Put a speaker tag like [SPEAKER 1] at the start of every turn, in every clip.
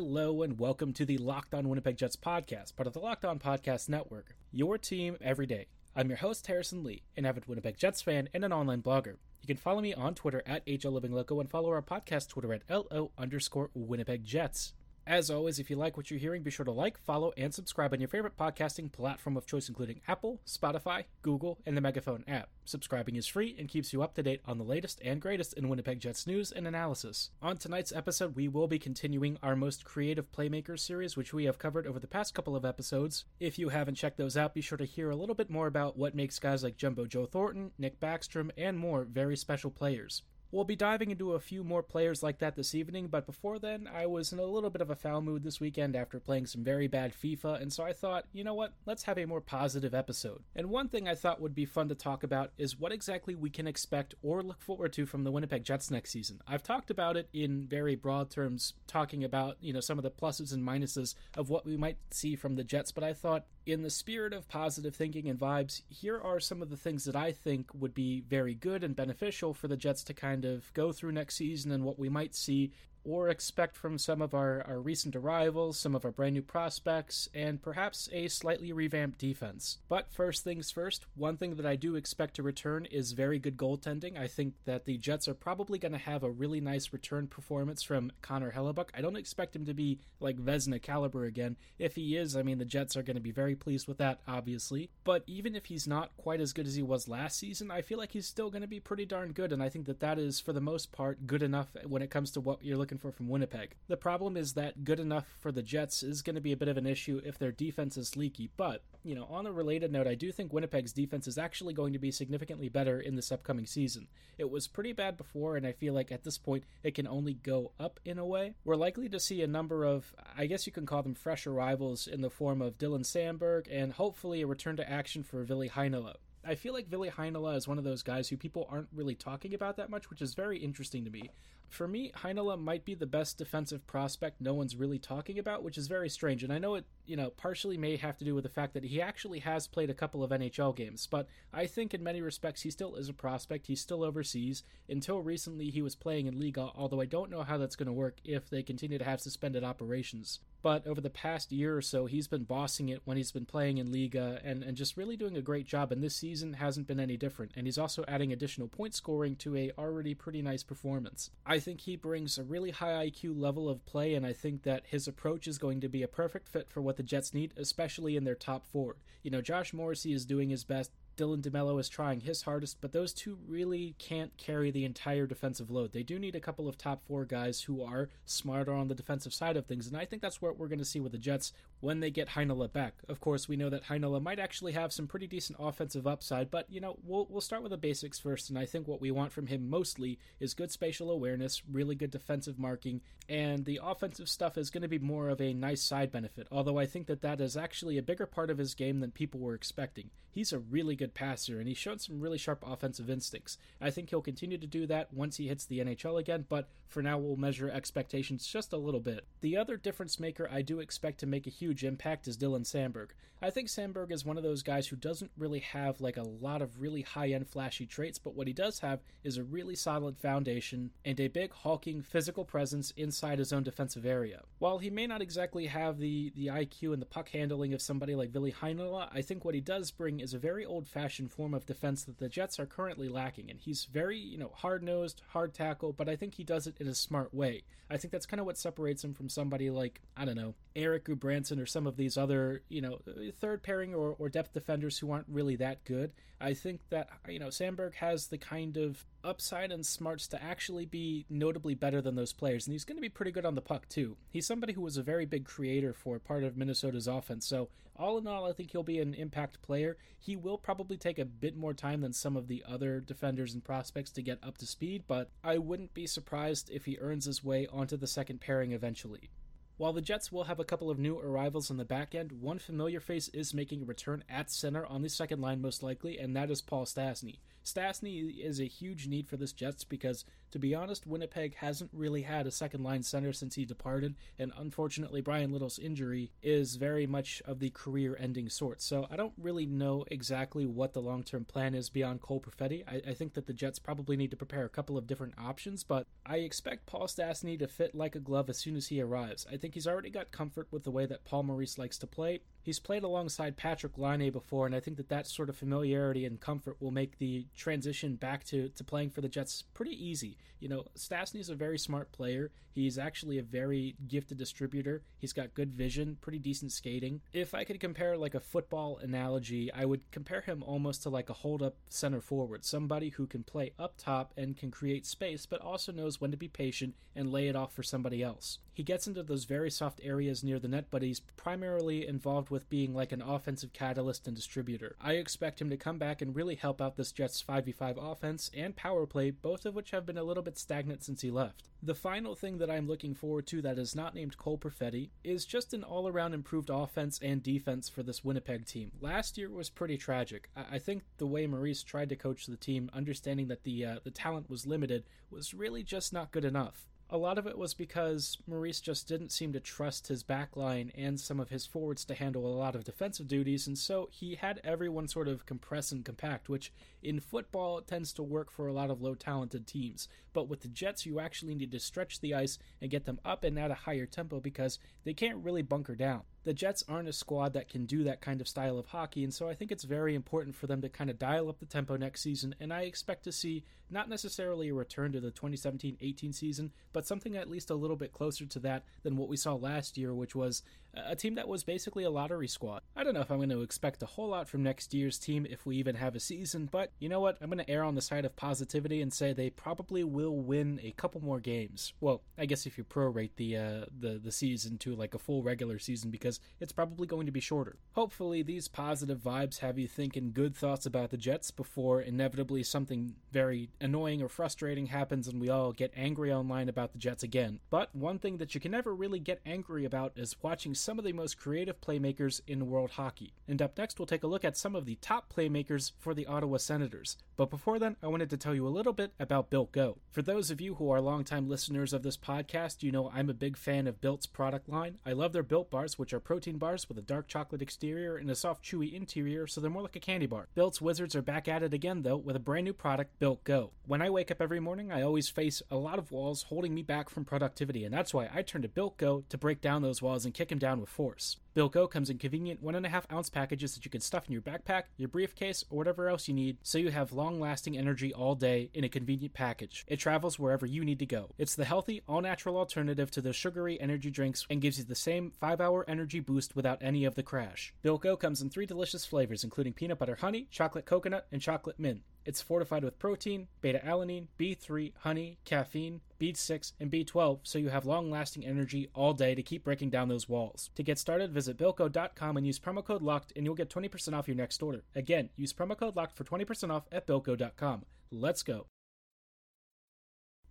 [SPEAKER 1] Hello and welcome to the Locked On Winnipeg Jets podcast, part of the Locked On Podcast Network. Your team every day. I'm your host Harrison Lee, an avid Winnipeg Jets fan and an online blogger. You can follow me on Twitter at HLLivingLoco and follow our podcast Twitter at LO underscore Winnipeg Jets. As always, if you like what you're hearing, be sure to like, follow, and subscribe on your favorite podcasting platform of choice, including Apple, Spotify, Google, and the Megaphone app. Subscribing is free and keeps you up to date on the latest and greatest in Winnipeg Jets news and analysis. On tonight's episode, we will be continuing our most creative playmakers series, which we have covered over the past couple of episodes. If you haven't checked those out, be sure to hear a little bit more about what makes guys like Jumbo Joe Thornton, Nick Backstrom, and more very special players. We'll be diving into a few more players like that this evening, but before then, I was in a little bit of a foul mood this weekend after playing some very bad FIFA, and so I thought, you know what, let's have a more positive episode. And one thing I thought would be fun to talk about is what exactly we can expect or look forward to from the Winnipeg Jets next season. I've talked about it in very broad terms, talking about, you know, some of the pluses and minuses of what we might see from the Jets, but I thought in the spirit of positive thinking and vibes, here are some of the things that I think would be very good and beneficial for the Jets to kind of go through next season and what we might see or expect from some of our, our recent arrivals, some of our brand new prospects, and perhaps a slightly revamped defense. But first things first, one thing that I do expect to return is very good goaltending. I think that the Jets are probably going to have a really nice return performance from Connor Hellebuyck. I don't expect him to be like Vezina caliber again. If he is, I mean, the Jets are going to be very pleased with that, obviously. But even if he's not quite as good as he was last season, I feel like he's still going to be pretty darn good, and I think that that is, for the most part, good enough when it comes to what you're looking for from Winnipeg. The problem is that good enough for the Jets is going to be a bit of an issue if their defense is leaky. But, you know, on a related note, I do think Winnipeg's defense is actually going to be significantly better in this upcoming season. It was pretty bad before, and I feel like at this point it can only go up in a way. We're likely to see a number of, I guess you can call them fresh arrivals in the form of Dylan Samberg and hopefully a return to action for Ville Heinola. I feel like Ville Heinola is one of those guys who people aren't really talking about that much, which is very interesting to me. For me, Heinola might be the best defensive prospect no one's really talking about, which is very strange. And I know it, you know, partially may have to do with the fact that he actually has played a couple of NHL games, but I think in many respects he still is a prospect. He's still overseas. Until recently, he was playing in Liiga, although I don't know how that's going to work if they continue to have suspended operations but over the past year or so, he's been bossing it when he's been playing in Liiga and, and just really doing a great job. And this season hasn't been any different. And he's also adding additional point scoring to a already pretty nice performance. I think he brings a really high IQ level of play, and I think that his approach is going to be a perfect fit for what the Jets need, especially in their top four. You know, Josh Morrissey is doing his best Dylan DeMelo is trying his hardest, but those two really can't carry the entire defensive load. They do need a couple of top four guys who are smarter on the defensive side of things, and I think that's what we're going to see with the Jets when they get Heinola back. Of course, we know that Heinola might actually have some pretty decent offensive upside, but you know, we'll we'll start with the basics first, and I think what we want from him mostly is good spatial awareness, really good defensive marking, and the offensive stuff is going to be more of a nice side benefit. Although I think that that is actually a bigger part of his game than people were expecting. He's a really good passer, and he showed some really sharp offensive instincts. I think he'll continue to do that once he hits the NHL again, but for now we'll measure expectations just a little bit. The other difference maker I do expect to make a huge impact is Dylan Samberg. I think Samberg is one of those guys who doesn't really have like a lot of really high-end flashy traits, but what he does have is a really solid foundation and a big hulking physical presence inside his own defensive area. While he may not exactly have the the IQ and the puck handling of somebody like Ville Heinola, I think what he does bring is a very old-fashioned form of defense that the Jets are currently lacking, and he's very, you know, hard-nosed, hard tackle, but I think he does it in a smart way. I think that's kind of what separates him from somebody like, I don't know, Erik Gudbranson or some of these other, you know, third pairing or, or depth defenders who aren't really that good. I think that, you know, Samberg has the kind of upside and smarts to actually be notably better than those players, and he's going to be pretty good on the puck, too. He's somebody who was a very big creator for part of Minnesota's offense, so all in all, I think he'll be an impact player. He will probably take a bit more time than some of the other defenders and prospects to get up to speed, but I wouldn't be surprised if he earns his way onto the second pairing eventually. While the Jets will have a couple of new arrivals on the back end, one familiar face is making a return at center on the second line most likely, and that is Paul Stastny. Stastny is a huge need for this Jets because, to be honest, Winnipeg hasn't really had a second line center since he departed, and unfortunately, Bryan Little's injury is very much of the career ending sort. So I don't really know exactly what the long term plan is beyond Cole Perfetti. I, I, think that the Jets probably need to prepare a couple of different options, but I expect Paul Stastny to fit like a glove as soon as he arrives. I think he's already got comfort with the way that Paul Maurice likes to play. He's played alongside Patrik Laine before, and I think that that sort of familiarity and comfort will make the transition back to, to playing for the Jets pretty easy. You know, Stastny's a very smart player. He's actually a very gifted distributor. He's got good vision, pretty decent skating. If I could compare like a football analogy, I would compare him almost to like a hold up center forward, somebody who can play up top and can create space, but also knows when to be patient and lay it off for somebody else. He gets into those very soft areas near the net, but he's primarily involved with being like an offensive catalyst and distributor. I expect him to come back and really help out this Jets 5v5 offense and power play, both of which have been a little bit stagnant since he left. The final thing that I'm looking forward to that is not named Cole Perfetti is just an all around improved offense and defense for this Winnipeg team. Last year was pretty tragic. I think the way Maurice tried to coach the team, understanding that the uh, the talent was limited, was really just not good enough a lot of it was because Maurice just didn't seem to trust his backline and some of his forwards to handle a lot of defensive duties, and so he had everyone sort of compress and compact, which in football tends to work for a lot of low talented teams. But with the Jets, you actually need to stretch the ice and get them up and at a higher tempo because they can't really bunker down the Jets aren't a squad that can do that kind of style of hockey, and so I think it's very important for them to kind of dial up the tempo next season. And I expect to see not necessarily a return to the 2017 18 season, but something at least a little bit closer to that than what we saw last year, which was a team that was basically a lottery squad. I don't know if I'm going to expect a whole lot from next year's team if we even have a season, but you know what? I'm going to err on the side of positivity and say they probably will win a couple more games. Well, I guess if you prorate the uh, the the season to like a full regular season because it's probably going to be shorter. Hopefully, these positive vibes have you thinking good thoughts about the Jets before inevitably something very annoying or frustrating happens and we all get angry online about the Jets again. But one thing that you can never really get angry about is watching some of the most creative playmakers in world hockey. And up next, we'll take a look at some of the top playmakers for the Ottawa Senators. But before then, I wanted to tell you a little bit about Built Go. For those of you who are longtime listeners of this podcast, you know I'm a big fan of Built's product line. I love their Built bars, which are protein bars with a dark chocolate exterior and a soft, chewy interior, so they're more like a candy bar. Built's Wizards are back at it again, though, with a brand new product, Built Go. When I wake up every morning, I always face a lot of walls holding me back from productivity, and that's why I turn to Built Go to break down those walls and kick them down with force. Built Go comes in convenient one and a half ounce packages that you can stuff in your backpack, your briefcase, or whatever else you need, so you have long lasting energy all day in a convenient package. It travels wherever you need to go. It's the healthy, all natural alternative to the sugary energy drinks and gives you the same 5 hour energy boost without any of the crash. Built Go comes in three delicious flavors, including peanut butter honey, chocolate coconut, and chocolate mint. It's fortified with protein, beta alanine, B3, honey, caffeine, B6, and B12, so you have long lasting energy all day to keep breaking down those walls. To get started, visit BuiltGo.com and use promo code LOCKED, and you'll get 20% off your next order. Again, use promo code LOCKED for 20% off at BuiltGo.com. Let's go.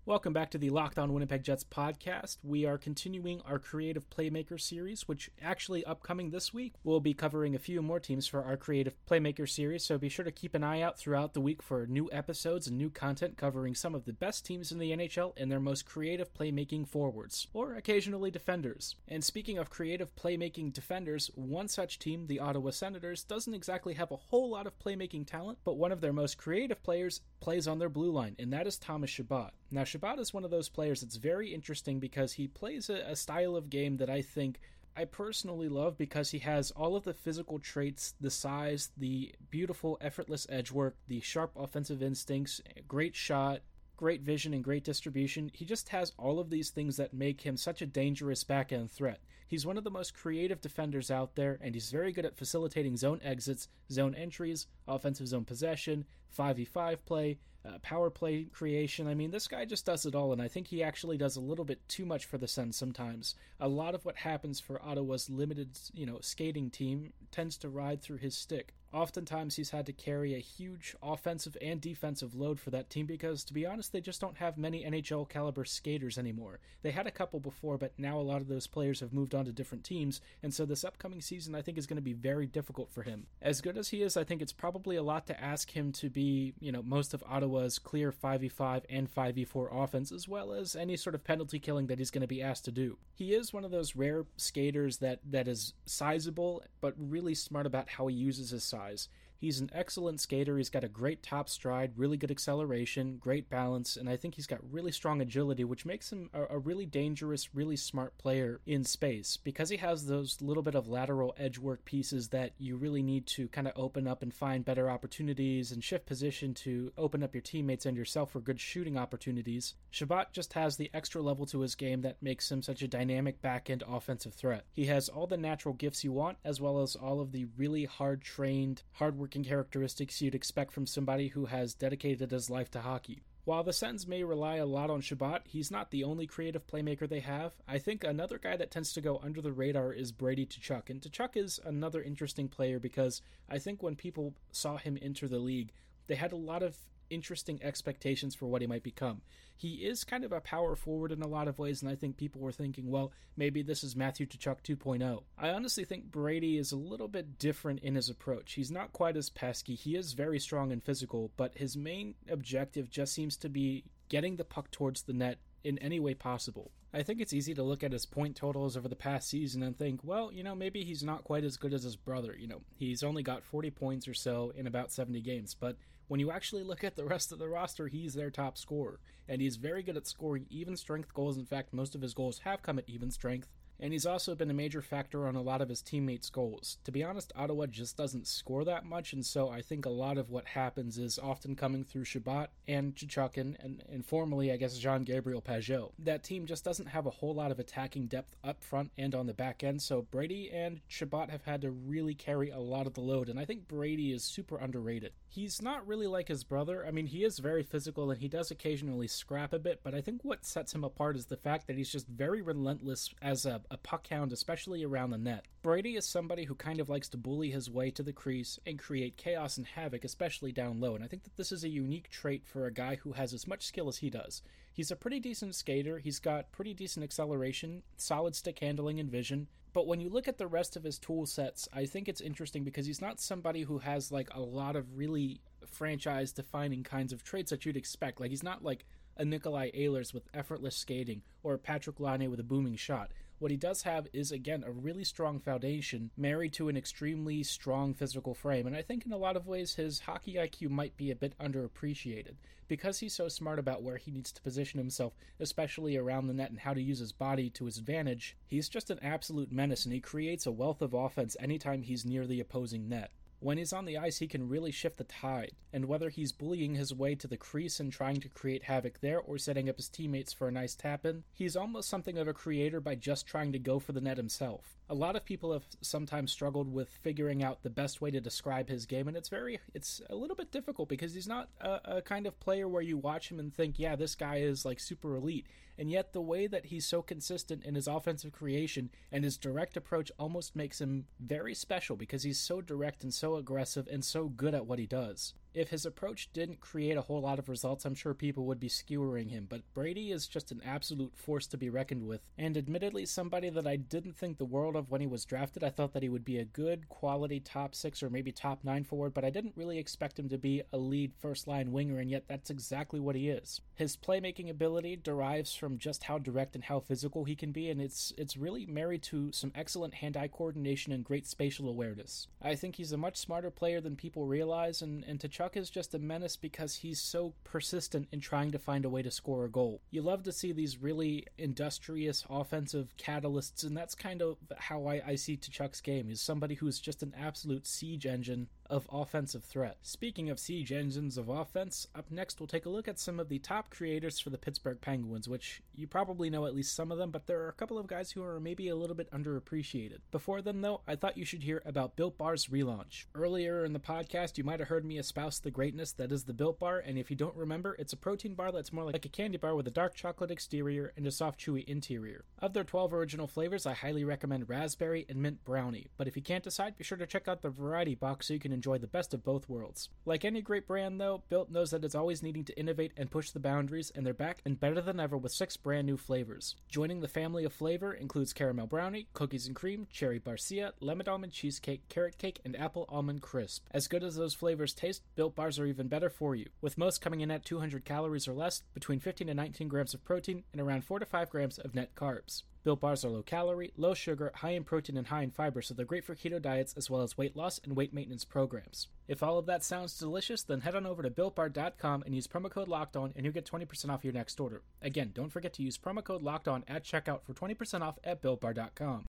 [SPEAKER 1] Welcome back to the Locked On Winnipeg Jets podcast. We are continuing our Creative Playmaker series, which actually upcoming this week. We'll be covering a few more teams for our Creative Playmaker series, so be sure to keep an eye out throughout the week for new episodes and new content covering some of the best teams in the NHL and their most creative playmaking forwards, or occasionally defenders. And speaking of creative playmaking defenders, one such team, the Ottawa Senators, doesn't exactly have a whole lot of playmaking talent, but one of their most creative players plays on their blue line, and that is Thomas Chabot. Now, Chabot is one of those players that's very interesting because he plays a, a style of game that I think I personally love because he has all of the physical traits, the size, the beautiful, effortless edge work, the sharp offensive instincts, great shot, great vision, and great distribution. He just has all of these things that make him such a dangerous back end threat. He's one of the most creative defenders out there, and he's very good at facilitating zone exits, zone entries, offensive zone possession, 5v5 play, uh, power play creation. I mean, this guy just does it all, and I think he actually does a little bit too much for the Sens sometimes. A lot of what happens for Ottawa's limited, you know, skating team tends to ride through his stick. Oftentimes, he's had to carry a huge offensive and defensive load for that team because, to be honest, they just don't have many NHL caliber skaters anymore. They had a couple before, but now a lot of those players have moved on to different teams, and so this upcoming season I think is going to be very difficult for him. As good as he is, I think it's probably a lot to ask him to be, you know, most of Ottawa's clear 5v5 and 5v4 offense, as well as any sort of penalty killing that he's going to be asked to do. He is one of those rare skaters that, that is sizable, but really smart about how he uses his size size. He's an excellent skater. He's got a great top stride, really good acceleration, great balance, and I think he's got really strong agility, which makes him a, a, really dangerous, really smart player in space. Because he has those little bit of lateral edge work pieces that you really need to kind of open up and find better opportunities and shift position to open up your teammates and yourself for good shooting opportunities. Chabot just has the extra level to his game that makes him such a dynamic back end offensive threat. He has all the natural gifts you want, as well as all of the really hard trained, hard working characteristics you'd expect from somebody who has dedicated his life to hockey. While the Sens may rely a lot on Chabot, he's not the only creative playmaker they have. I think another guy that tends to go under the radar is Brady Tkachuk. And Tkachuk is another interesting player because I think when people saw him enter the league, they had a lot of interesting expectations for what he might become. He is kind of a power forward in a lot of ways, and I think people were thinking, well, maybe this is Matthew Tkachuk 2.0. I honestly think Brady is a little bit different in his approach. He's not quite as pesky. He is very strong and physical, but his main objective just seems to be getting the puck towards the net in any way possible. I think it's easy to look at his point totals over the past season and think, well, you know, maybe he's not quite as good as his brother. You know, he's only got 40 points or so in about 70 games, but when you actually look at the rest of the roster, he's their top scorer, and he's very good at scoring even strength goals. In fact, most of his goals have come at even strength and he's also been a major factor on a lot of his teammates' goals. To be honest, Ottawa just doesn't score that much, and so I think a lot of what happens is often coming through Chabot and Chichukin, and, formerly, I guess, Jean Gabriel Pageau. That team just doesn't have a whole lot of attacking depth up front and on the back end, so Brady and Chabot have had to really carry a lot of the load, and I think Brady is super underrated. He's not really like his brother. I mean, he is very physical and he does occasionally scrap a bit, but I think what sets him apart is the fact that he's just very relentless as a a puck hound, especially around the net. Brady is somebody who kind of likes to bully his way to the crease and create chaos and havoc, especially down low, and I think that this is a unique trait for a guy who has as much skill as he does. He's a pretty decent skater, he's got pretty decent acceleration, solid stick handling and vision, but when you look at the rest of his tool sets, I think it's interesting because he's not somebody who has like a lot of really franchise defining kinds of traits that you'd expect. Like he's not like a Nikolai Ehlers with effortless skating or a Patrik Laine with a booming shot. What he does have is, again, a really strong foundation married to an extremely strong physical frame. And I think in a lot of ways his hockey IQ might be a bit underappreciated. Because he's so smart about where he needs to position himself, especially around the net and how to use his body to his advantage, he's just an absolute menace and he creates a wealth of offense anytime he's near the opposing net. When he's on the ice, he can really shift the tide, and whether he's bullying his way to the crease and trying to create havoc there or setting up his teammates for a nice tap in, he's almost something of a creator by just trying to go for the net himself. A lot of people have sometimes struggled with figuring out the best way to describe his game, and it's very, it's a little bit difficult because he's not a, a kind of player where you watch him and think, yeah, this guy is like super elite and yet the way that he's so consistent in his offensive creation and his direct approach almost makes him very special because he's so direct and so aggressive and so good at what he does if his approach didn't create a whole lot of results, I'm sure people would be skewering him. But Brady is just an absolute force to be reckoned with, and admittedly, somebody that I didn't think the world of when he was drafted. I thought that he would be a good, quality top six or maybe top nine forward, but I didn't really expect him to be a lead first line winger, and yet that's exactly what he is. His playmaking ability derives from just how direct and how physical he can be, and it's it's really married to some excellent hand-eye coordination and great spatial awareness. I think he's a much smarter player than people realize, and, and Tkachuk is just a menace because he's so persistent in trying to find a way to score a goal. You love to see these really industrious offensive catalysts, and that's kind of how I, I see Tkachuk's game. He's somebody who's just an absolute siege engine of offensive threat. Speaking of siege engines of offense, up next we'll take a look at some of the top creators for the Pittsburgh Penguins, which you probably know at least some of them, but there are a couple of guys who are maybe a little bit underappreciated. Before then, though, I thought you should hear about Built Bar's relaunch. Earlier in the podcast, you might have heard me espouse the greatness that is the Built Bar, and if you don't remember, it's a protein bar that's more like a candy bar with a dark chocolate exterior and a soft, chewy interior. Of their 12 original flavors, I highly recommend raspberry and mint brownie, but if you can't decide, be sure to check out the variety box so you can enjoy the best of both worlds. Like any great brand, though, Built knows that it's always needing to innovate and push the boundaries, and they're back and better than ever with six brand new flavors. Joining the family of flavor includes caramel brownie, cookies and cream, cherry barcia, lemon almond cheesecake, carrot cake, and apple almond crisp. As good as those flavors taste, Built Bars are even better for you, with most coming in at 200 calories or less, between 15 and 19 grams of protein, and around 4 to 5 grams of net carbs. Built bars are low calorie, low sugar, high in protein, and high in fiber, so they're great for keto diets as well as weight loss and weight maintenance programs. If all of that sounds delicious, then head on over to builtbar.com and use promo code locked on and you'll get 20% off your next order. Again, don't forget to use promo code locked on at checkout for 20% off at builtbar.com.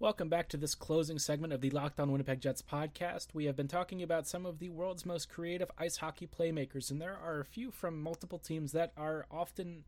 [SPEAKER 1] Welcome back to this closing segment of the Locked On Winnipeg Jets podcast. We have been talking about some of the world's most creative ice hockey playmakers, and there are a few from multiple teams that are often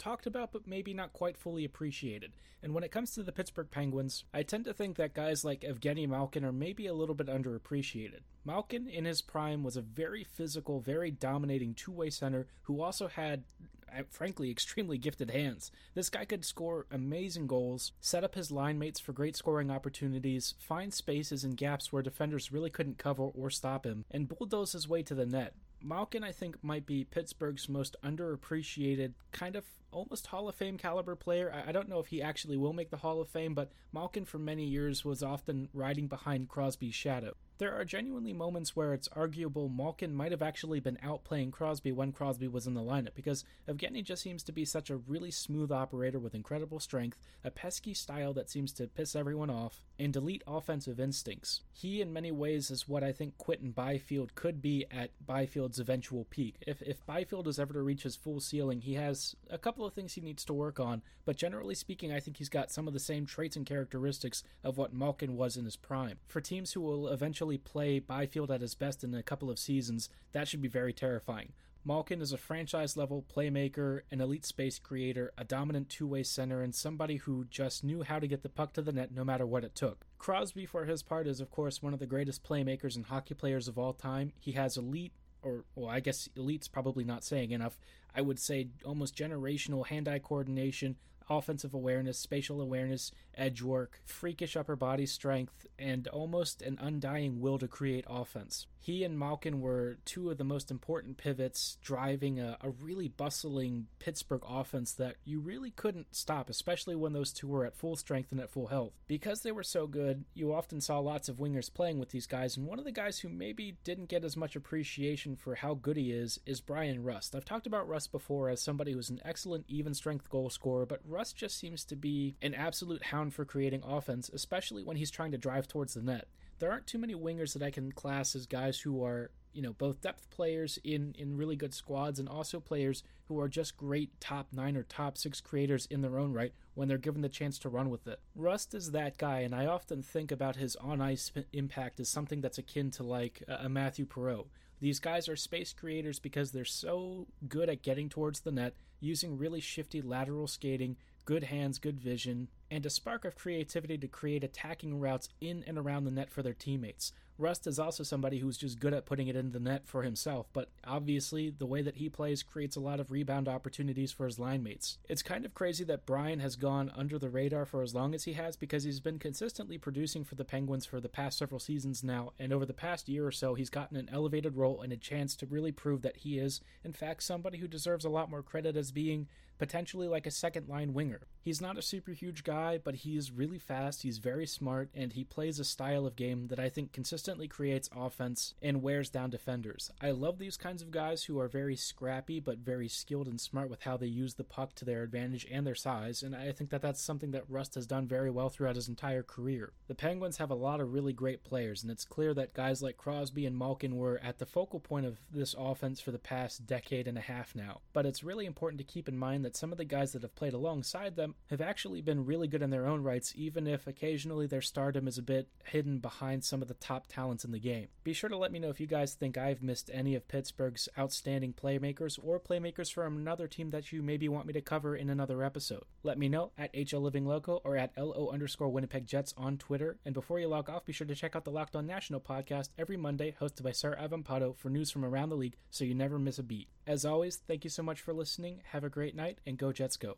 [SPEAKER 1] talked about but maybe not quite fully appreciated. And when it comes to the Pittsburgh Penguins, I tend to think that guys like Evgeny Malkin are maybe a little bit underappreciated. Malkin, in his prime, was a very physical, very dominating two way center who also had uh, frankly, extremely gifted hands. This guy could score amazing goals, set up his line mates for great scoring opportunities, find spaces and gaps where defenders really couldn't cover or stop him, and bulldoze his way to the net. Malkin, I think, might be Pittsburgh's most underappreciated, kind of almost Hall of Fame caliber player. I, don't know if he actually will make the Hall of Fame, but Malkin for many years was often riding behind Crosby's shadow. There are genuinely moments where it's arguable Malkin might have actually been outplaying Crosby when Crosby was in the lineup because Evgeny just seems to be such a really smooth operator with incredible strength, a pesky style that seems to piss everyone off, and elite offensive instincts. He, in many ways, is what I think Quinton Byfield could be at Byfield's eventual peak. If, if Byfield is ever to reach his full ceiling, he has a couple of things he needs to work on, but generally speaking, I think he's got some of the same traits and characteristics of what Malkin was in his prime. For teams who will eventually play Byfield at his best in a couple of seasons, that should be very terrifying. Malkin is a franchise level playmaker, an elite space creator, a dominant two way center, and somebody who just knew how to get the puck to the net no matter what it took. Crosby, for his part, is of course one of the greatest playmakers and hockey players of all time. He has elite, or, well, I guess elite's probably not saying enough. I would say almost generational hand eye coordination, offensive awareness, spatial awareness, edge work, freakish upper body strength, and almost an undying will to create offense. He and Malkin were two of the most important pivots, driving a, a, really bustling Pittsburgh offense that you really couldn't stop, especially when those two were at full strength and at full health. Because they were so good, you often saw lots of wingers playing with these guys, and one of the guys who maybe didn't get as much appreciation for how good he is is Bryan Rust. I've talked about Rust before as somebody who's an excellent even strength goal scorer, but Rust just seems to be an absolute hound for creating offense, especially when he's trying to drive towards the net there aren't too many wingers that I can class as guys who are you know both depth players in in really good squads and also players who are just great top 9 or top 6 creators in their own right when they're given the chance to run with it. Rust is that guy and I often think about his on ice impact as something that's akin to like a Mathieu Perreault. These guys are space creators because they're so good at getting towards the net, using really shifty lateral skating, good hands, good vision, and a spark of creativity to create attacking routes in and around the net for their teammates. Rust is also somebody who's just good at putting it in the net for himself, but obviously the way that he plays creates a lot of rebound opportunities for his line mates. It's kind of crazy that Bryan has gone under the radar for as long as he has because he's been consistently producing for the Penguins for the past several seasons now, and over the past year or so, he's gotten an elevated role and a chance to really prove that he is, in fact, somebody who deserves a lot more credit as being potentially like a second line winger. He's not a super huge guy, but he is really fast, he's very smart, and he plays a style of game that I think consistently creates offense and wears down defenders. I love these kinds of guys who are very scrappy but very skilled and smart with how they use the puck to their advantage and their size, and I think that that's something that Rust has done very well throughout his entire career. The Penguins have a lot of really great players, and it's clear that guys like Crosby and Malkin were at the focal point of this offense for the past decade and a half now. But it's really important to keep in mind that some of the guys that have played alongside them them have actually been really good in their own rights, even if occasionally their stardom is a bit hidden behind some of the top talents in the game. Be sure to let me know if you guys think I've missed any of Pittsburgh's outstanding playmakers or playmakers from another team that you maybe want me to cover in another episode. Let me know at HL Living Loco or at LO underscore Winnipeg Jets on Twitter. And before you log off, be sure to check out the Locked On National podcast every Monday, hosted by Sarah Avampado for news from around the league so you never miss a beat. As always, thank you so much for listening. Have a great night and go Jets go.